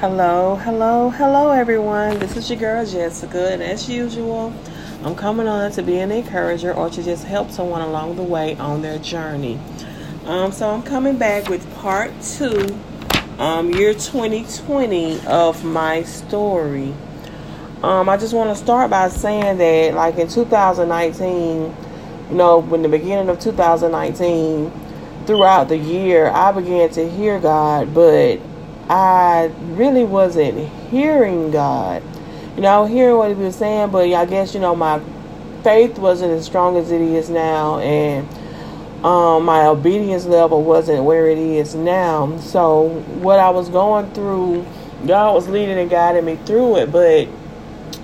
Hello, hello, hello, everyone. This is your girl Jessica, and as usual, I'm coming on to be an encourager or to just help someone along the way on their journey. Um, so I'm coming back with part two, um, year 2020 of my story. Um, I just want to start by saying that, like in 2019, you know, when the beginning of 2019, throughout the year, I began to hear God, but I really wasn't hearing God. You know, hearing what he was saying, but I guess, you know, my faith wasn't as strong as it is now, and um, my obedience level wasn't where it is now. So, what I was going through, God was leading and guiding me through it, but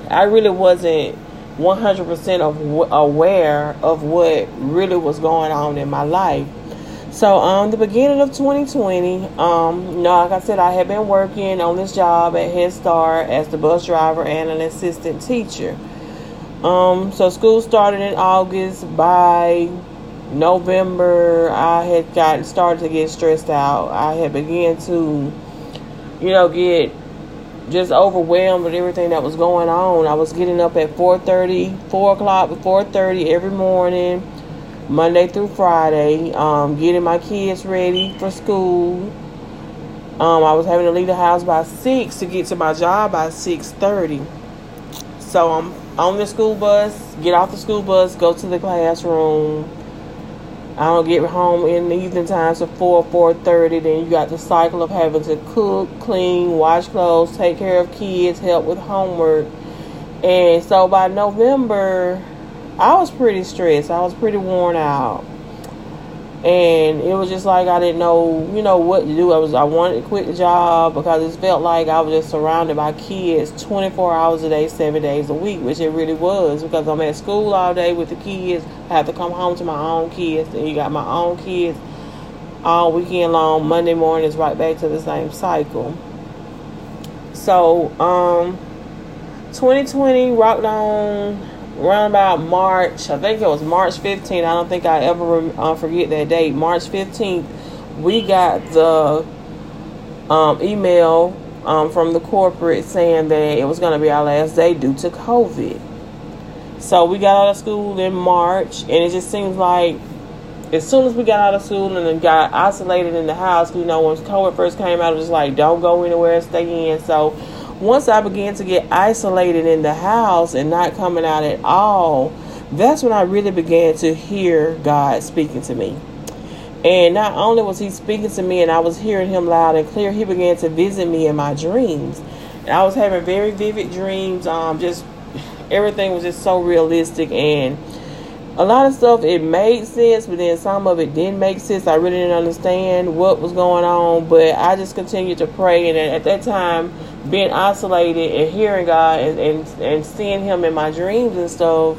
I really wasn't 100% of aware of what really was going on in my life. So, um, the beginning of 2020, um, you know, like I said, I had been working on this job at Head Start as the bus driver and an assistant teacher. Um, so school started in August. By November, I had gotten started to get stressed out. I had began to, you know, get just overwhelmed with everything that was going on. I was getting up at 4:30, 4 o'clock, 4:30 every morning Monday through Friday, um, getting my kids ready for school. Um, I was having to leave the house by six to get to my job by six thirty. So I'm on the school bus, get off the school bus, go to the classroom. I don't get home in the evening times at four, four thirty. Then you got the cycle of having to cook, clean, wash clothes, take care of kids, help with homework. And so by November, I was pretty stressed. I was pretty worn out. And it was just like I didn't know, you know, what to do. I was I wanted to quit the job because it felt like I was just surrounded by kids 24 hours a day, 7 days a week, which it really was because I'm at school all day with the kids. I have to come home to my own kids, and you got my own kids all weekend long. Monday morning is right back to the same cycle. So, um 2020 rocked on around about March, I think it was March 15th. I don't think I ever uh, forget that date. March 15th, we got the um, email um, from the corporate saying that it was going to be our last day due to COVID. So we got out of school in March, and it just seems like as soon as we got out of school and then got isolated in the house, you know, when COVID first came out, it was like, don't go anywhere, stay in. So once I began to get isolated in the house and not coming out at all, that's when I really began to hear God speaking to me. And not only was He speaking to me and I was hearing Him loud and clear, He began to visit me in my dreams. And I was having very vivid dreams. Um, just everything was just so realistic and a lot of stuff it made sense, but then some of it didn't make sense. I really didn't understand what was going on, but I just continued to pray. And at that time, being isolated and hearing God and, and, and seeing Him in my dreams and stuff,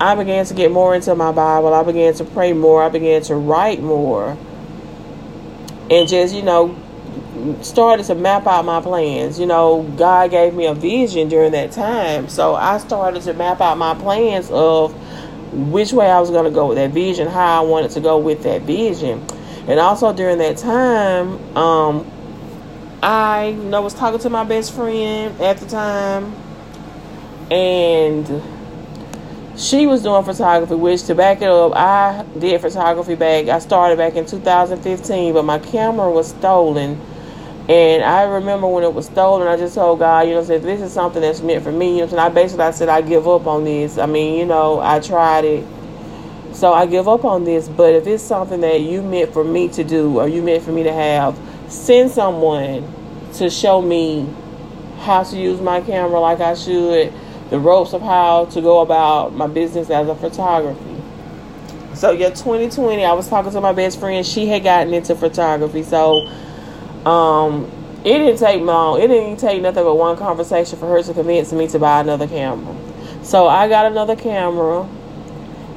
I began to get more into my Bible. I began to pray more. I began to write more. And just, you know, started to map out my plans. You know, God gave me a vision during that time. So I started to map out my plans of which way I was going to go with that vision, how I wanted to go with that vision. And also during that time, um, I you know was talking to my best friend at the time, and she was doing photography. Which to back it up, I did photography back. I started back in 2015, but my camera was stolen. And I remember when it was stolen, I just told God, you know, said this is something that's meant for me. You know, and I basically I said I give up on this. I mean, you know, I tried it, so I give up on this. But if it's something that you meant for me to do, or you meant for me to have, send someone to show me how to use my camera like I should, the ropes of how to go about my business as a photography. So yeah, 2020, I was talking to my best friend. She had gotten into photography, so um, it didn't take long. It didn't take nothing but one conversation for her to convince me to buy another camera. So I got another camera,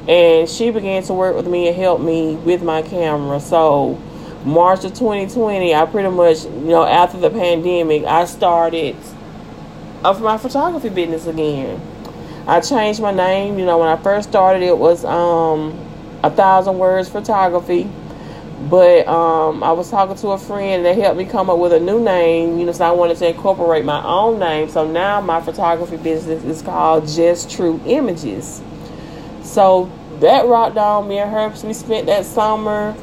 and she began to work with me and help me with my camera. So March of 2020, I pretty much, you know, after the pandemic, I started of my photography business again. I changed my name. You know, when I first started, it was um, a thousand words photography. But um, I was talking to a friend and they helped me come up with a new name. You know, so I wanted to incorporate my own name. So now my photography business is called Just True Images. So that rocked on me and her. We spent that summer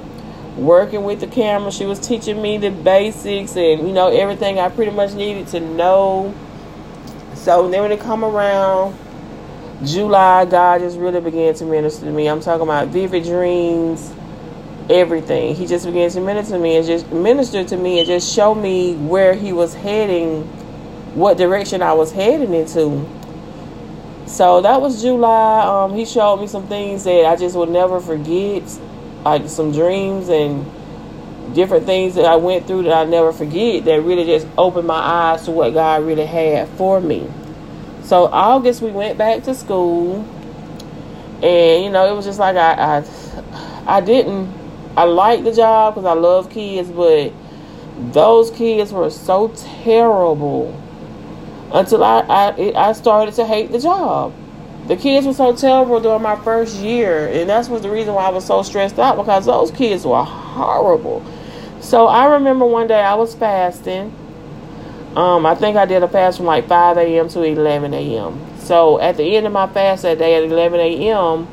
working with the camera. She was teaching me the basics and you know everything I pretty much needed to know. So then when it come around July, God just really began to minister to me. I'm talking about vivid dreams everything. He just began to minister to me and just minister to me and just show me where he was heading, what direction I was heading into. So that was July. Um, he showed me some things that I just would never forget, like some dreams and different things that I went through that I never forget that really just opened my eyes to what God really had for me. So August we went back to school, and you know it was just like I I, I didn't I liked the job because I love kids, but those kids were so terrible until I, I I started to hate the job. The kids were so terrible during my first year, and that's was the reason why I was so stressed out because those kids were horrible. So I remember one day I was fasting. Um, I think I did a fast from like 5 a.m. to 11 a.m. So at the end of my fast that day at 11 a.m.,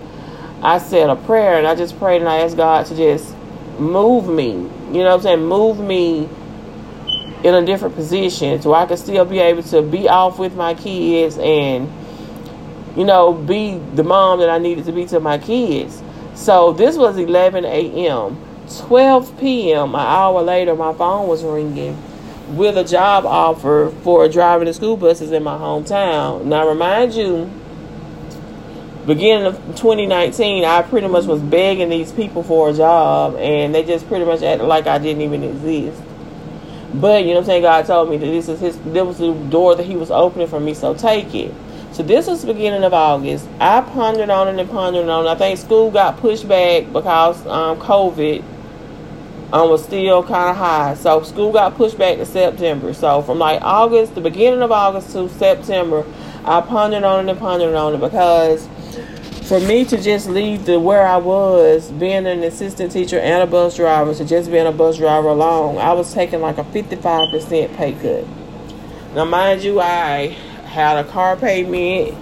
I said a prayer and I just prayed and I asked God to just move me. You know what I'm saying? Move me in a different position so I could still be able to be off with my kids and, you know, be the mom that I needed to be to my kids. So this was 11 a.m. 12 p.m., an hour later, my phone was ringing with a job offer for driving the school buses in my hometown. Now, remind you, beginning of 2019, I pretty much was begging these people for a job, and they just pretty much acted like I didn't even exist. But you know what I'm saying? God told me that this is his. This was the door that He was opening for me. So take it. So this was beginning of August. I pondered on it and pondered on it. I think school got pushed back because um, COVID um, was still kind of high. So school got pushed back to September. So from like August, the beginning of August to September, I pondered on it and pondered on it because for me to just leave the where I was, being an assistant teacher and a bus driver, to just being a bus driver alone, I was taking like a 55% pay cut. Now, mind you, I had a car payment,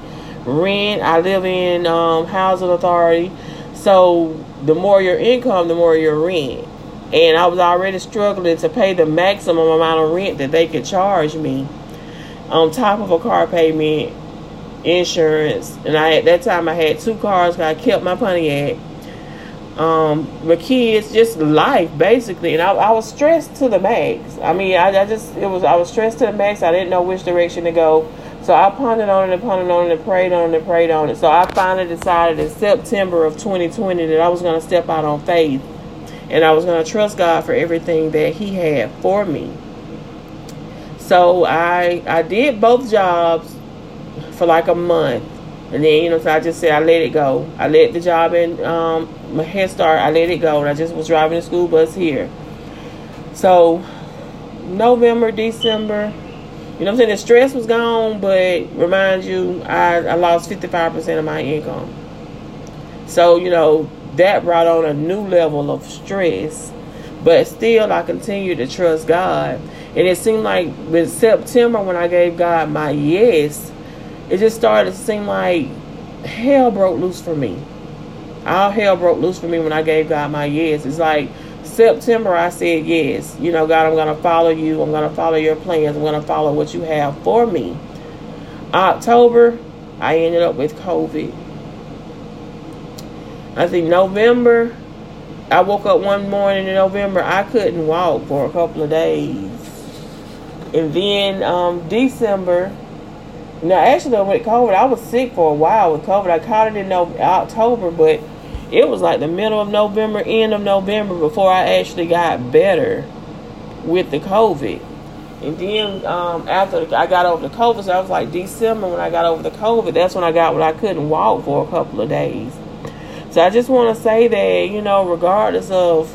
rent. I live in um, housing authority, so the more your income, the more your rent. And I was already struggling to pay the maximum amount of rent that they could charge me on top of a car payment insurance, and I at that time I had two cars. I kept my Pontiac. Um, my kids, just life basically, and I, I was stressed to the max. I mean, I, I just it was I was stressed to the max. I didn't know which direction to go, so I pondered on it and pondered on it and prayed on it and prayed on it. So I finally decided in September of 2020 that I was going to step out on faith, and I was going to trust God for everything that He had for me. So I I did both jobs for like a month. And then, you know, so I just said I let it go. I let the job in um, my head start. I let it go. And I just was driving the school bus here. So, November, December, you know what I'm saying? The stress was gone, but remind you, I, I lost 55% of my income. So, you know, that brought on a new level of stress. But still, I continued to trust God. And it seemed like with September, when I gave God my yes, it just started to seem like hell broke loose for me. All hell broke loose for me when I gave God my yes. It's like September, I said yes. You know, God, I'm going to follow you. I'm going to follow your plans. I'm going to follow what you have for me. October, I ended up with COVID. I think November, I woke up one morning in November, I couldn't walk for a couple of days. And then um, December, now, actually, with COVID, I was sick for a while with COVID. I caught it in October, but it was like the middle of November, end of November before I actually got better with the COVID. And then um, after I got over the COVID, so I was like December when I got over the COVID. That's when I got when I couldn't walk for a couple of days. So I just want to say that you know, regardless of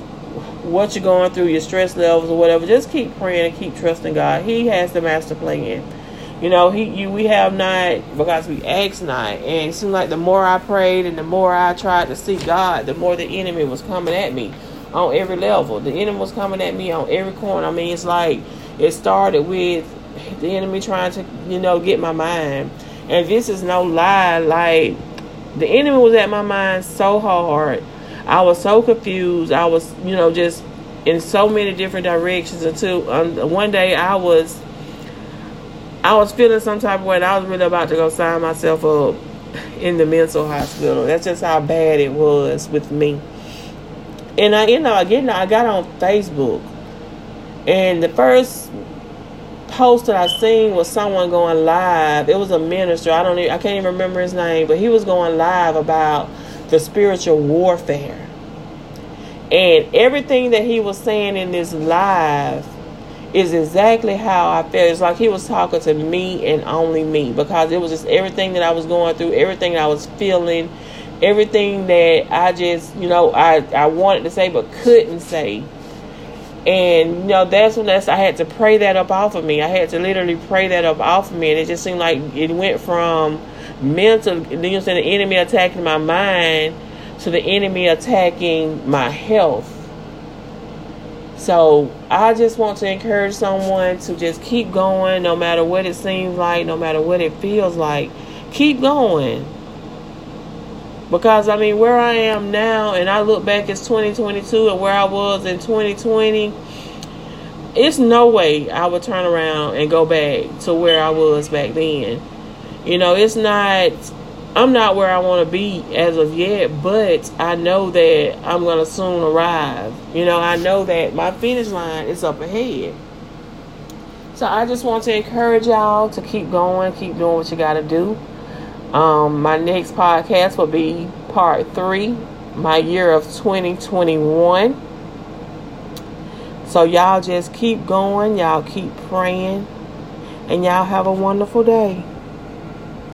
what you're going through, your stress levels or whatever, just keep praying and keep trusting God. He has the master plan. You know, he you we have not because we asked not. And it seemed like the more I prayed and the more I tried to seek God, the more the enemy was coming at me. on every level. The enemy was coming at me on every corner. I mean, it's like it started with the enemy trying to, you know, get my mind. And this is no lie. Like the enemy was at my mind so hard. I was so confused. I was, you know, just in so many different directions until um, one day I was I was feeling some type of way and I was really about to go sign myself up in the mental hospital. That's just how bad it was with me. And I, you know, again, I got on Facebook, and the first post that I seen was someone going live. It was a minister. I don't, even, I can't even remember his name, but he was going live about the spiritual warfare. And everything that he was saying in this live is exactly how I felt. It's like he was talking to me and only me because it was just everything that I was going through, everything I was feeling, everything that I just, you know, I, I wanted to say but couldn't say. And you know, that's when that's I had to pray that up off of me. I had to literally pray that up off of me, and it just seemed like it went from mental, you know, the enemy attacking my mind to the enemy attacking my health so I just want to encourage someone to just keep going no matter what it seems like, no matter what it feels like. Keep going. Because I mean, where I am now, and I look back as 2022 and where I was in 2020, it's no way I would turn around and go back to where I was back then. You know, it's not I'm not where I want to be as of yet, but I know that I'm going to soon arrive. You know, I know that my finish line is up ahead. So I just want to encourage y'all to keep going, keep doing what you got to do. Um, my next podcast will be part three, my year of 2021. So y'all just keep going, y'all keep praying, and y'all have a wonderful day.